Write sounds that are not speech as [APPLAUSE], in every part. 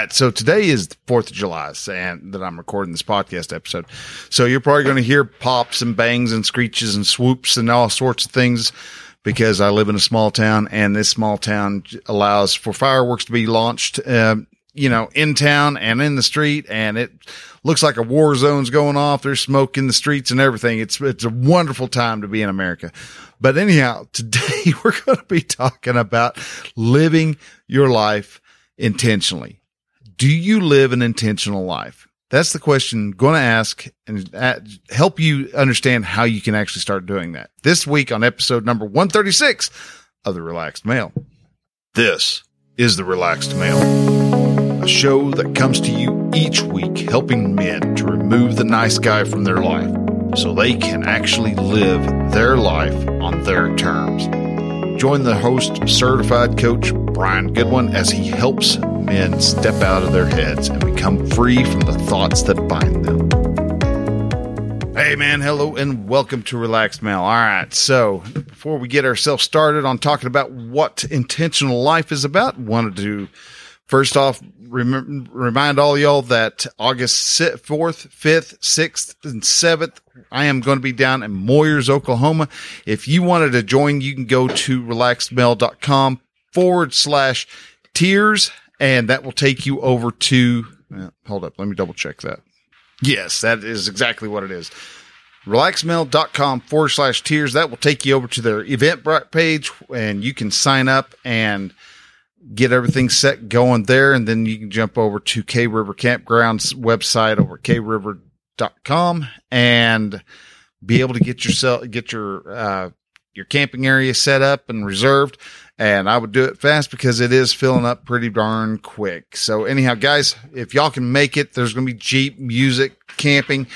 right. So today is the 4th of July and that I'm recording this podcast episode. So you're probably going to hear pops and bangs and screeches and swoops and all sorts of things because I live in a small town and this small town allows for fireworks to be launched, uh, you know, in town and in the street. And it looks like a war zone's going off. There's smoke in the streets and everything. It's, it's a wonderful time to be in America. But anyhow, [LAUGHS] today we're going to be talking about living your life intentionally. Do you live an intentional life? That's the question I'm going to ask and help you understand how you can actually start doing that. This week on episode number 136 of the Relaxed Male. This is the Relaxed Male, a show that comes to you each week helping men to remove the nice guy from their life so they can actually live their life on their terms. Join the host, certified coach Brian Goodwin, as he helps men step out of their heads and become free from the thoughts that bind them. Hey man, hello and welcome to Relaxed Male. All right, so before we get ourselves started on talking about what intentional life is about, wanted to first off rem- remind all y'all that August 4th, 5th, 6th, and 7th, I am going to be down in Moyers, Oklahoma. If you wanted to join, you can go to relaxedmale.com forward slash tears, and that will take you over to, uh, hold up, let me double check that. Yes, that is exactly what it is. Relaxedmale.com forward slash tears. That will take you over to their event page and you can sign up and get everything set going there. And then you can jump over to K River Campground's website over kriver.com and be able to get yourself, get your, uh, your camping area set up and reserved. And I would do it fast because it is filling up pretty darn quick. So anyhow, guys, if y'all can make it, there's going to be Jeep music, camping,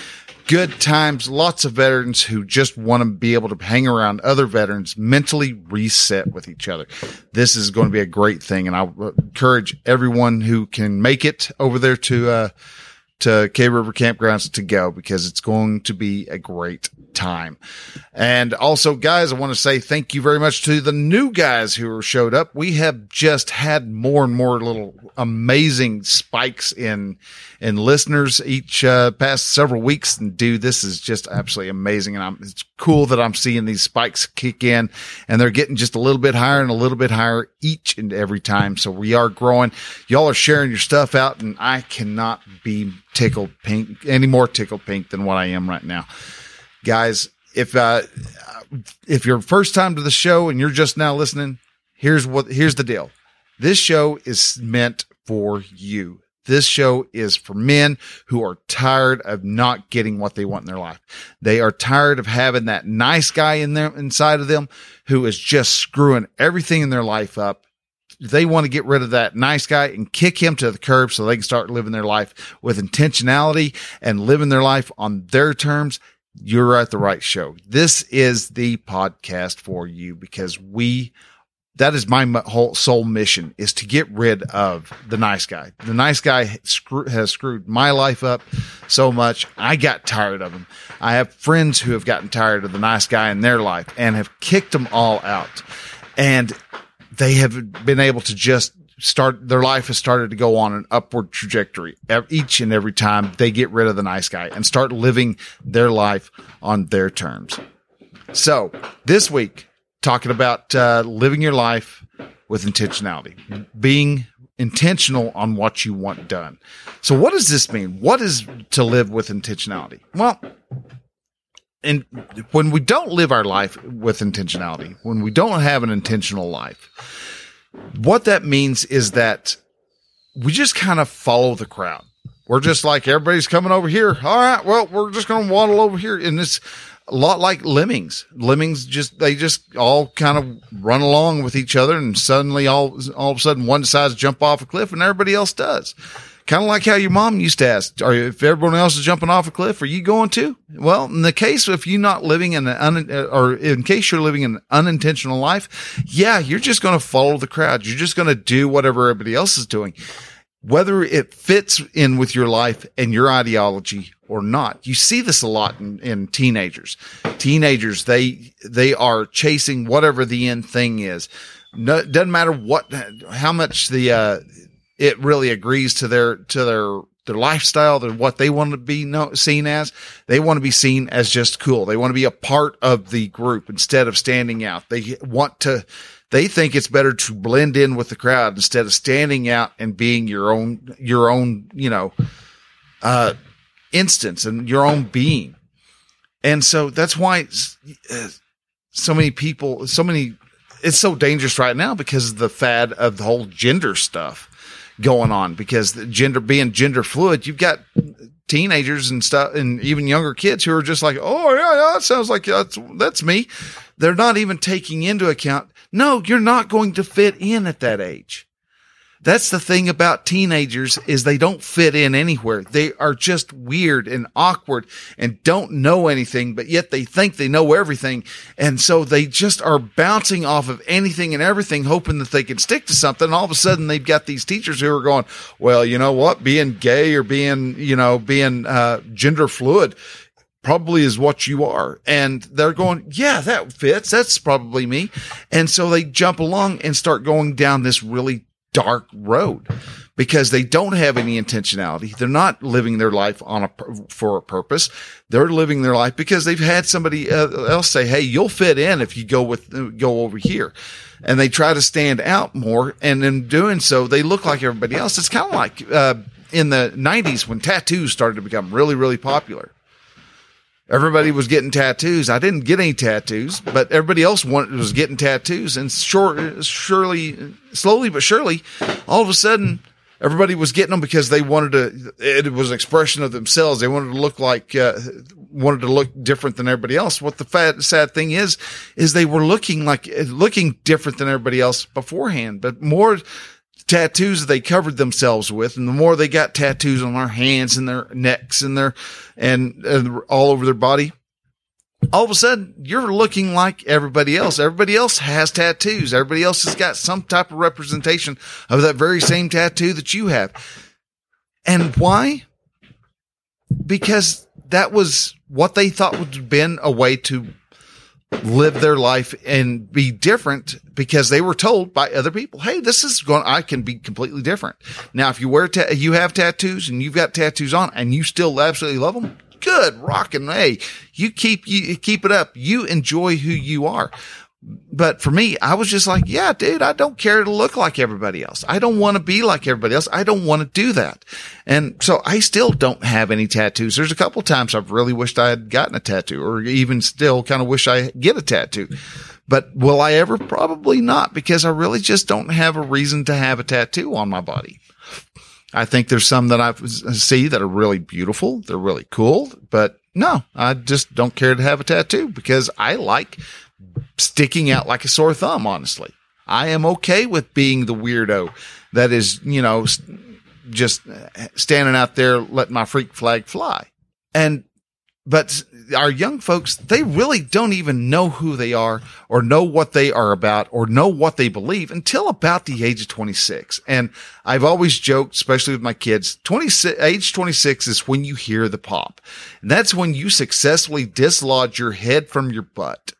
good times, lots of veterans who just want to be able to hang around other veterans, mentally reset with each other. This is going to be a great thing. And I encourage everyone who can make it over there to, uh, to K River Campgrounds to go because it's going to be a great time. And also, guys, I want to say thank you very much to the new guys who showed up. We have just had more and more little amazing spikes in, in listeners each, uh, past several weeks. And dude, this is just absolutely amazing. And I'm, it's cool that I'm seeing these spikes kick in and they're getting just a little bit higher and a little bit higher each and every time. So we are growing. Y'all are sharing your stuff out and I cannot be tickled pink, any more tickled pink than what I am right now. Guys, if, uh, if you're first time to the show and you're just now listening, here's what, here's the deal. This show is meant for you. This show is for men who are tired of not getting what they want in their life. They are tired of having that nice guy in there inside of them who is just screwing everything in their life up they want to get rid of that nice guy and kick him to the curb so they can start living their life with intentionality and living their life on their terms, you're at the right show. This is the podcast for you because we, that is my whole sole mission is to get rid of the nice guy. The nice guy has screwed my life up so much. I got tired of him. I have friends who have gotten tired of the nice guy in their life and have kicked them all out. And they have been able to just start their life has started to go on an upward trajectory each and every time they get rid of the nice guy and start living their life on their terms. So this week, talking about uh, living your life with intentionality, being intentional on what you want done. So what does this mean? What is to live with intentionality? Well, and when we don't live our life with intentionality, when we don't have an intentional life, what that means is that we just kind of follow the crowd. We're just like everybody's coming over here. All right, well, we're just going to waddle over here, and it's a lot like lemmings. Lemmings just they just all kind of run along with each other, and suddenly all all of a sudden one decides to jump off a cliff, and everybody else does. Kind of like how your mom used to ask, are if everyone else is jumping off a cliff, are you going to? Well, in the case if you're not living in an un, or in case you're living an unintentional life, yeah, you're just going to follow the crowd. You're just going to do whatever everybody else is doing, whether it fits in with your life and your ideology or not. You see this a lot in, in teenagers. Teenagers, they, they are chasing whatever the end thing is. No, doesn't matter what, how much the, uh, it really agrees to their, to their, their lifestyle, their, what they want to be no, seen as. They want to be seen as just cool. They want to be a part of the group instead of standing out. They want to, they think it's better to blend in with the crowd instead of standing out and being your own, your own, you know, uh, instance and your own being. And so that's why uh, so many people, so many, it's so dangerous right now because of the fad of the whole gender stuff going on because gender being gender fluid, you've got teenagers and stuff and even younger kids who are just like, Oh yeah, yeah that sounds like that's, that's me. They're not even taking into account. No, you're not going to fit in at that age. That's the thing about teenagers is they don't fit in anywhere. They are just weird and awkward and don't know anything, but yet they think they know everything. And so they just are bouncing off of anything and everything, hoping that they can stick to something. All of a sudden they've got these teachers who are going, well, you know what? Being gay or being, you know, being, uh, gender fluid probably is what you are. And they're going, yeah, that fits. That's probably me. And so they jump along and start going down this really dark road because they don't have any intentionality. They're not living their life on a, for a purpose. They're living their life because they've had somebody else say, Hey, you'll fit in if you go with, go over here. And they try to stand out more. And in doing so, they look like everybody else. It's kind of like, uh, in the nineties when tattoos started to become really, really popular everybody was getting tattoos. I didn't get any tattoos, but everybody else wanted, was getting tattoos. And short, surely, slowly but surely, all of a sudden, everybody was getting them because they wanted to, it was an expression of themselves. They wanted to look like, uh, wanted to look different than everybody else. What the fat, sad thing is, is they were looking like, looking different than everybody else beforehand, but more, tattoos that they covered themselves with. And the more they got tattoos on their hands and their necks and their, and, and all over their body, all of a sudden you're looking like everybody else. Everybody else has tattoos. Everybody else has got some type of representation of that very same tattoo that you have. And why? Because that was what they thought would have been a way to live their life and be different because they were told by other people, Hey, this is going, I can be completely different. Now, if you wear, ta- you have tattoos and you've got tattoos on and you still absolutely love them, good, rocking. Hey, you keep, you keep it up. You enjoy who you are. But for me, I was just like, yeah, dude, I don't care to look like everybody else. I don't want to be like everybody else. I don't want to do that. And so I still don't have any tattoos. There's a couple times I've really wished I had gotten a tattoo or even still kind of wish I get a tattoo. But will I ever? Probably not because I really just don't have a reason to have a tattoo on my body. I think there's some that I uh, see that are really beautiful. They're really cool, but no, I just don't care to have a tattoo because I like sticking out like a sore thumb, honestly. I am okay with being the weirdo that is, you know, just uh, standing out there letting my freak flag fly. And, but our young folks, they really don't even know who they are or know what they are about or know what they believe until about the age of 26. And I've always joked, especially with my kids, 26, age 26 is when you hear the pop. And that's when you successfully dislodge your head from your butt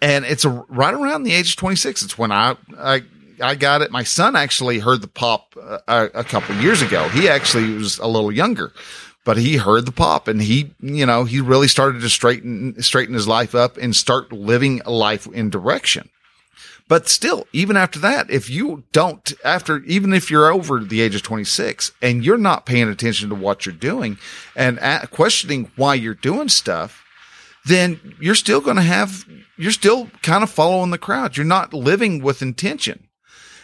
and it's a, right around the age of 26. It's when I, I, I got it. My son actually heard the pop uh, a, a couple years ago. He actually was a little younger, but he heard the pop and he, you know, he really started to straighten, straighten his life up and start living a life in direction. But still, even after that, if you don't, after, even if you're over the age of 26 and you're not paying attention to what you're doing and questioning why you're doing stuff, then you're still going to have, you're still kind of following the crowd. You're not living with intention.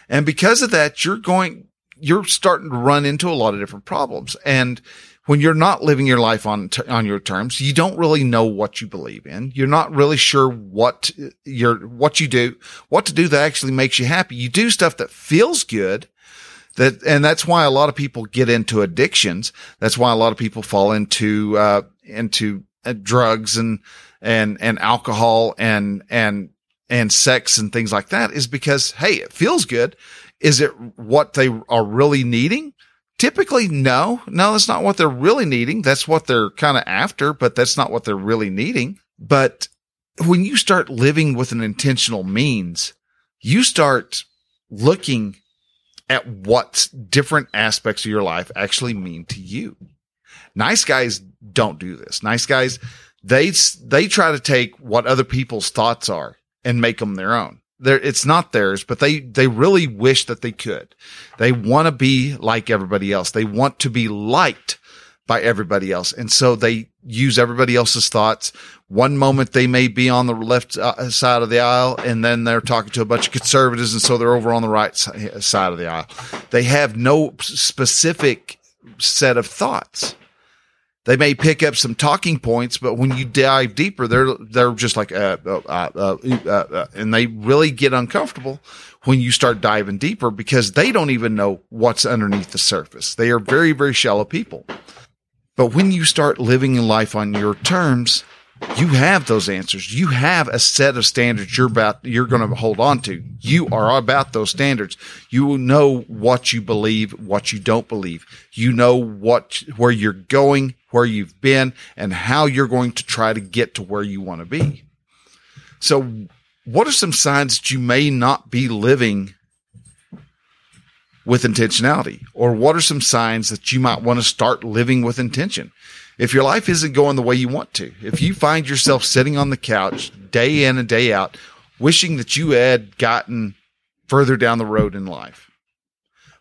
And because of that, you're going, you're starting to run into a lot of different problems. And when you're not living your life on, on your terms, you don't really know what you believe in. You're not really sure what you're, what you do, what to do that actually makes you happy. You do stuff that feels good. That, and that's why a lot of people get into addictions. That's why a lot of people fall into, uh, into Uh, drugs and, and, and alcohol and, and, and sex and things like that is because, hey, it feels good. Is it what they are really needing? Typically, no, no, that's not what they're really needing. That's what they're kind of after, but that's not what they're really needing. But when you start living with an intentional means, you start looking at what different aspects of your life actually mean to you. Nice guys don't do this. Nice guys, they, they try to take what other people's thoughts are and make them their own. They're, it's not theirs, but they, they really wish that they could. They want to be like everybody else. They want to be liked by everybody else. And so they use everybody else's thoughts. One moment they may be on the left uh, side of the aisle and then they're talking to a bunch of conservatives. And so they're over on the right side of the aisle. They have no specific set of thoughts. They may pick up some talking points, but when you dive deeper, they're, they're just like, uh, uh, uh, uh, uh and they really get uncomfortable when you start diving deeper because they don't even know what's underneath the surface. They are very, very shallow people. But when you start living in life on your terms, you have those answers. You have a set of standards you're about, you're going to hold on to. You are about those standards. You know what you believe, what you don't believe. You know what, where you're going, where you've been and how you're going to try to get to where you want to be. So what are some signs that you may not be living with intentionality? Or what are some signs that you might want to start living with intention? If your life isn't going the way you want to, if you find yourself sitting on the couch day in and day out, wishing that you had gotten further down the road in life,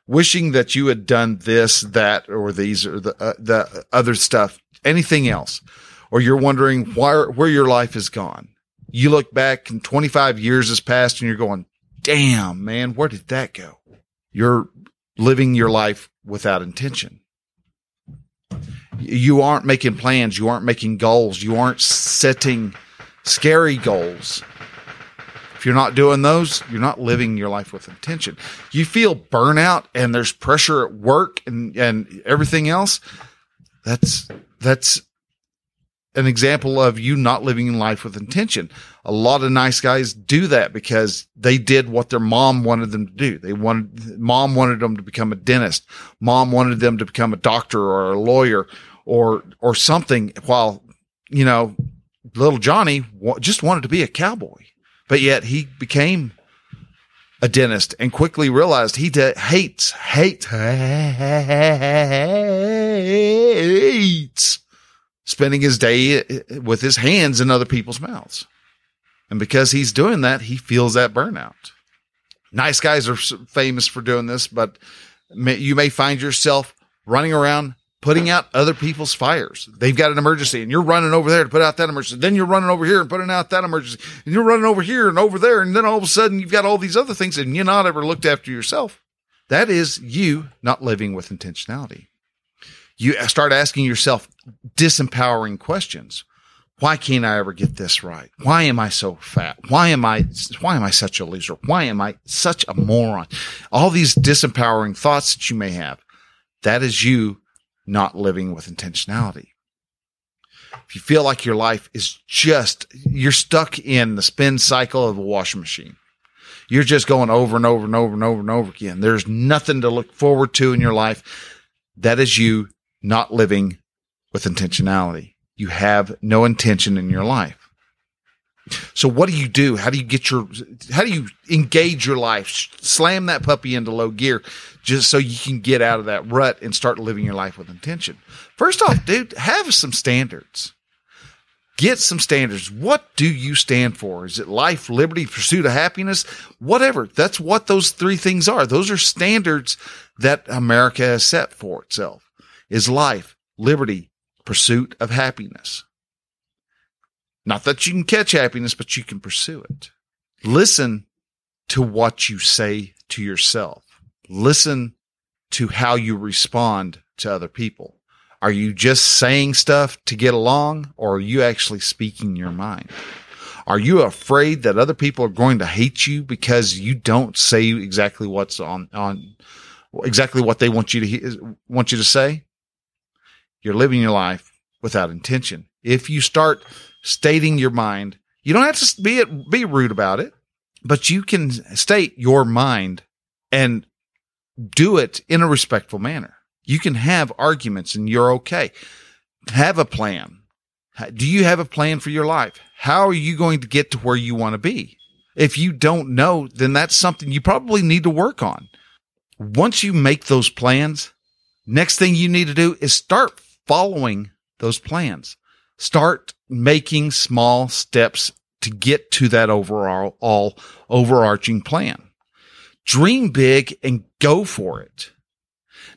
wishing that you had done this, that, or these, or the, uh, the other stuff, anything else, or you're wondering why, where your life has gone. You look back and 25 years has passed and you're going, damn, man, where did that go? You're living your life without intention. You aren't making plans. You aren't making goals. You aren't setting scary goals. If you're not doing those, you're not living your life with intention. You feel burnout and there's pressure at work and, and everything else. That's, that's an example of you not living in life with intention. A lot of nice guys do that because they did what their mom wanted them to do. They wanted, mom wanted them to become a dentist. Mom wanted them to become a doctor or a lawyer or, or something while, you know, little Johnny just wanted to be a cowboy, but yet he became a dentist and quickly realized he de- hates, hates, [LAUGHS] hates spending his day eh, with his hands in other people's mouths. And because he's doing that, he feels that burnout. Nice guys are famous for doing this, but you may find yourself running around putting out other people's fires. They've got an emergency and you're running over there to put out that emergency. Then you're running over here and putting out that emergency and you're running over here and over there. And then all of a sudden you've got all these other things and you're not ever looked after yourself. That is you not living with intentionality you start asking yourself disempowering questions. Why can't I ever get this right? Why am I so fat? Why am I, why am I such a loser? Why am I such a moron? All these disempowering thoughts that you may have. That is you not living with intentionality. If you feel like your life is just, you're stuck in the spin cycle of a washing machine. You're just going over and over and over and over and over again. There's nothing to look forward to in your life. That is you not living with intentionality. You have no intention in your life. So what do you do? How do you get your, how do you engage your life? Slam that puppy into low gear just so you can get out of that rut and start living your life with intention. First off, [LAUGHS] dude, have some standards. Get some standards. What do you stand for? Is it life, liberty, pursuit of happiness? Whatever. That's what those three things are. Those are standards that America has set for itself is life, liberty, pursuit of happiness. Not that you can catch happiness, but you can pursue it. Listen to what you say to yourself. Listen to how you respond to other people. Are you just saying stuff to get along or are you actually speaking your mind? Are you afraid that other people are going to hate you because you don't say exactly what's on, on exactly what they want you to want you to say? You're living your life without intention. If you start stating your mind, you don't have to be it, be rude about it, but you can state your mind and do it in a respectful manner. You can have arguments and you're okay. Have a plan. Do you have a plan for your life? How are you going to get to where you want to be? If you don't know, then that's something you probably need to work on. once you make those plans, next thing you need to do is start following those plans. Start making small steps to get to that overall all overarching plan. Dream big and go for it.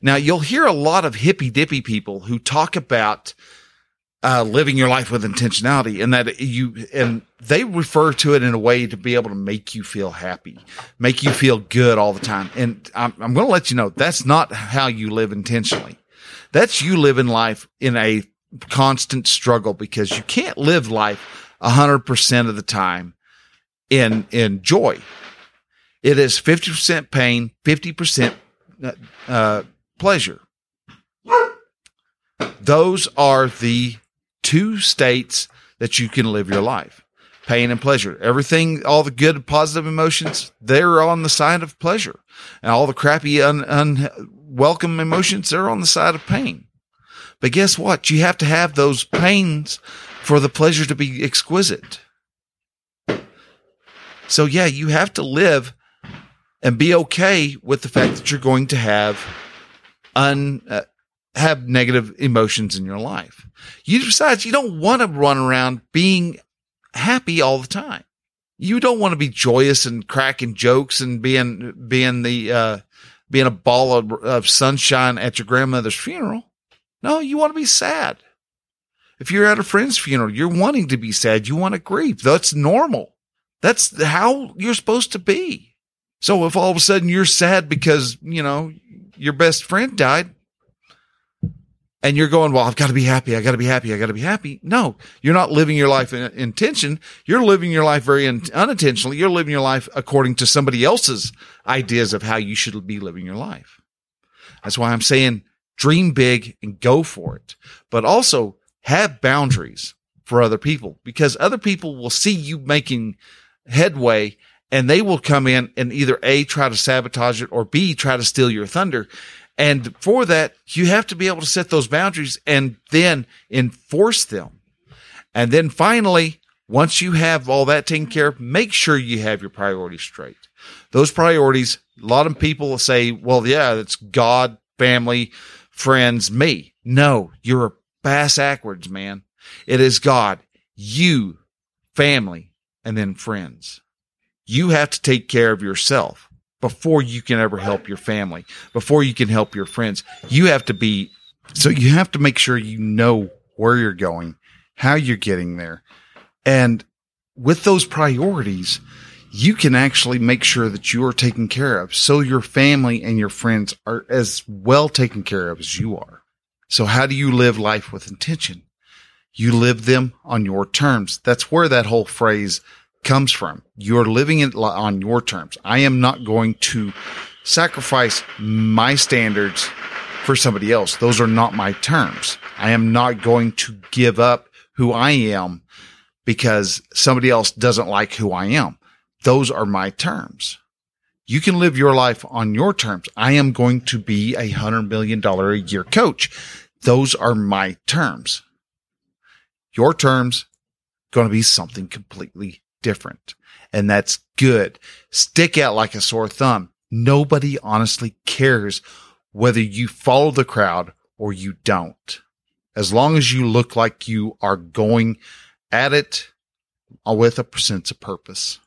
Now you'll hear a lot of hippy dippy people who talk about uh, living your life with intentionality and that you, and they refer to it in a way to be able to make you feel happy, make you feel good all the time. And I'm, I'm going to let you know that's not how you live intentionally. That's you living life in a constant struggle because you can't live life a hundred percent of the time in, in joy. It is 50% pain, 50% uh, pleasure. Those are the two states that you can live your life pain and pleasure. Everything, all the good, positive emotions, they're on the side of pleasure. And all the crappy, un, unwelcome emotions, they're on the side of pain. But guess what? You have to have those pains for the pleasure to be exquisite. So yeah, you have to live and be okay with the fact that you're going to have un, uh, have negative emotions in your life. You besides, you don't want to run around being happy all the time. You don't want to be joyous and cracking jokes and being, being the, uh, being a ball of, of sunshine at your grandmother's funeral. No, you want to be sad. If you're at a friend's funeral, you're wanting to be sad. You want to grieve. That's normal. That's how you're supposed to be. So if all of a sudden you're sad because, you know, your best friend died, and you're going, well, I've got to be happy. I got to be happy. I got to be happy. No, you're not living your life in intention. You're living your life very in, unintentionally. You're living your life according to somebody else's ideas of how you should be living your life. That's why I'm saying dream big and go for it, but also have boundaries for other people because other people will see you making headway and they will come in and either A, try to sabotage it or B, try to steal your thunder. And for that, you have to be able to set those boundaries and then enforce them. And then finally, once you have all that taken care of, make sure you have your priorities straight. Those priorities, a lot of people say, well, yeah, it's God, family, friends, me. No, you're a bass backwards, man. It is God, you, family, and then friends. You have to take care of yourself before you can ever help your family, before you can help your friends. You have to be, so you have to make sure you know where you're going, how you're getting there. And with those priorities, you can actually make sure that you are taken care of so your family and your friends are as well taken care of as you are. So how do you live life with intention? You live them on your terms. That's where that whole phrase comes from. You're living it on your terms. I am not going to sacrifice my standards for somebody else. Those are not my terms. I am not going to give up who I am because somebody else doesn't like who I am. Those are my terms. You can live your life on your terms. I am going to be a hundred million dollar a year coach. Those are my terms. Your terms going to be something completely different. And that's good. Stick out like a sore thumb. Nobody honestly cares whether you follow the crowd or you don't. As long as you look like you are going at it with a sense of purpose.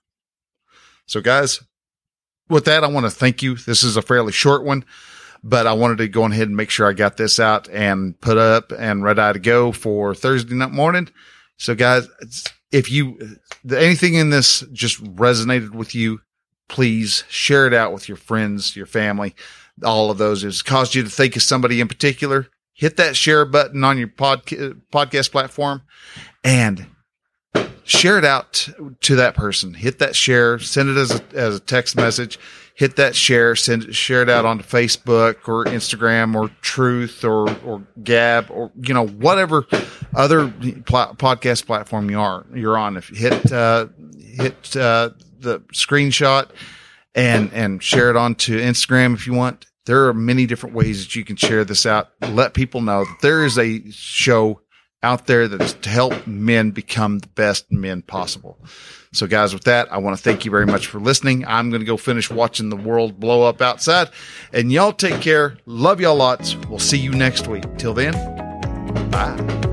So guys, with that, I want to thank you. This is a fairly short one, but I wanted to go ahead and make sure I got this out and put up and ready to go for Thursday night morning. So guys, if you, anything in this just resonated with you, please share it out with your friends, your family, all of those. It's caused you to think of somebody in particular. Hit that share button on your podca- podcast platform and share it out to that person. Hit that share, send it as a, as a text message hit that share, send share it out onto Facebook or Instagram or Truth or or Gab or you know whatever other pl- podcast platform you are you're on. If you hit uh, hit uh, the screenshot and and share it onto Instagram if you want. There are many different ways that you can share this out. Let people know that there is a show out there that's to help men become the best men possible. So guys, with that, I want to thank you very much for listening. I'm going to go finish watching the world blow up outside and y'all take care. Love y'all lots. We'll see you next week. Till then, bye.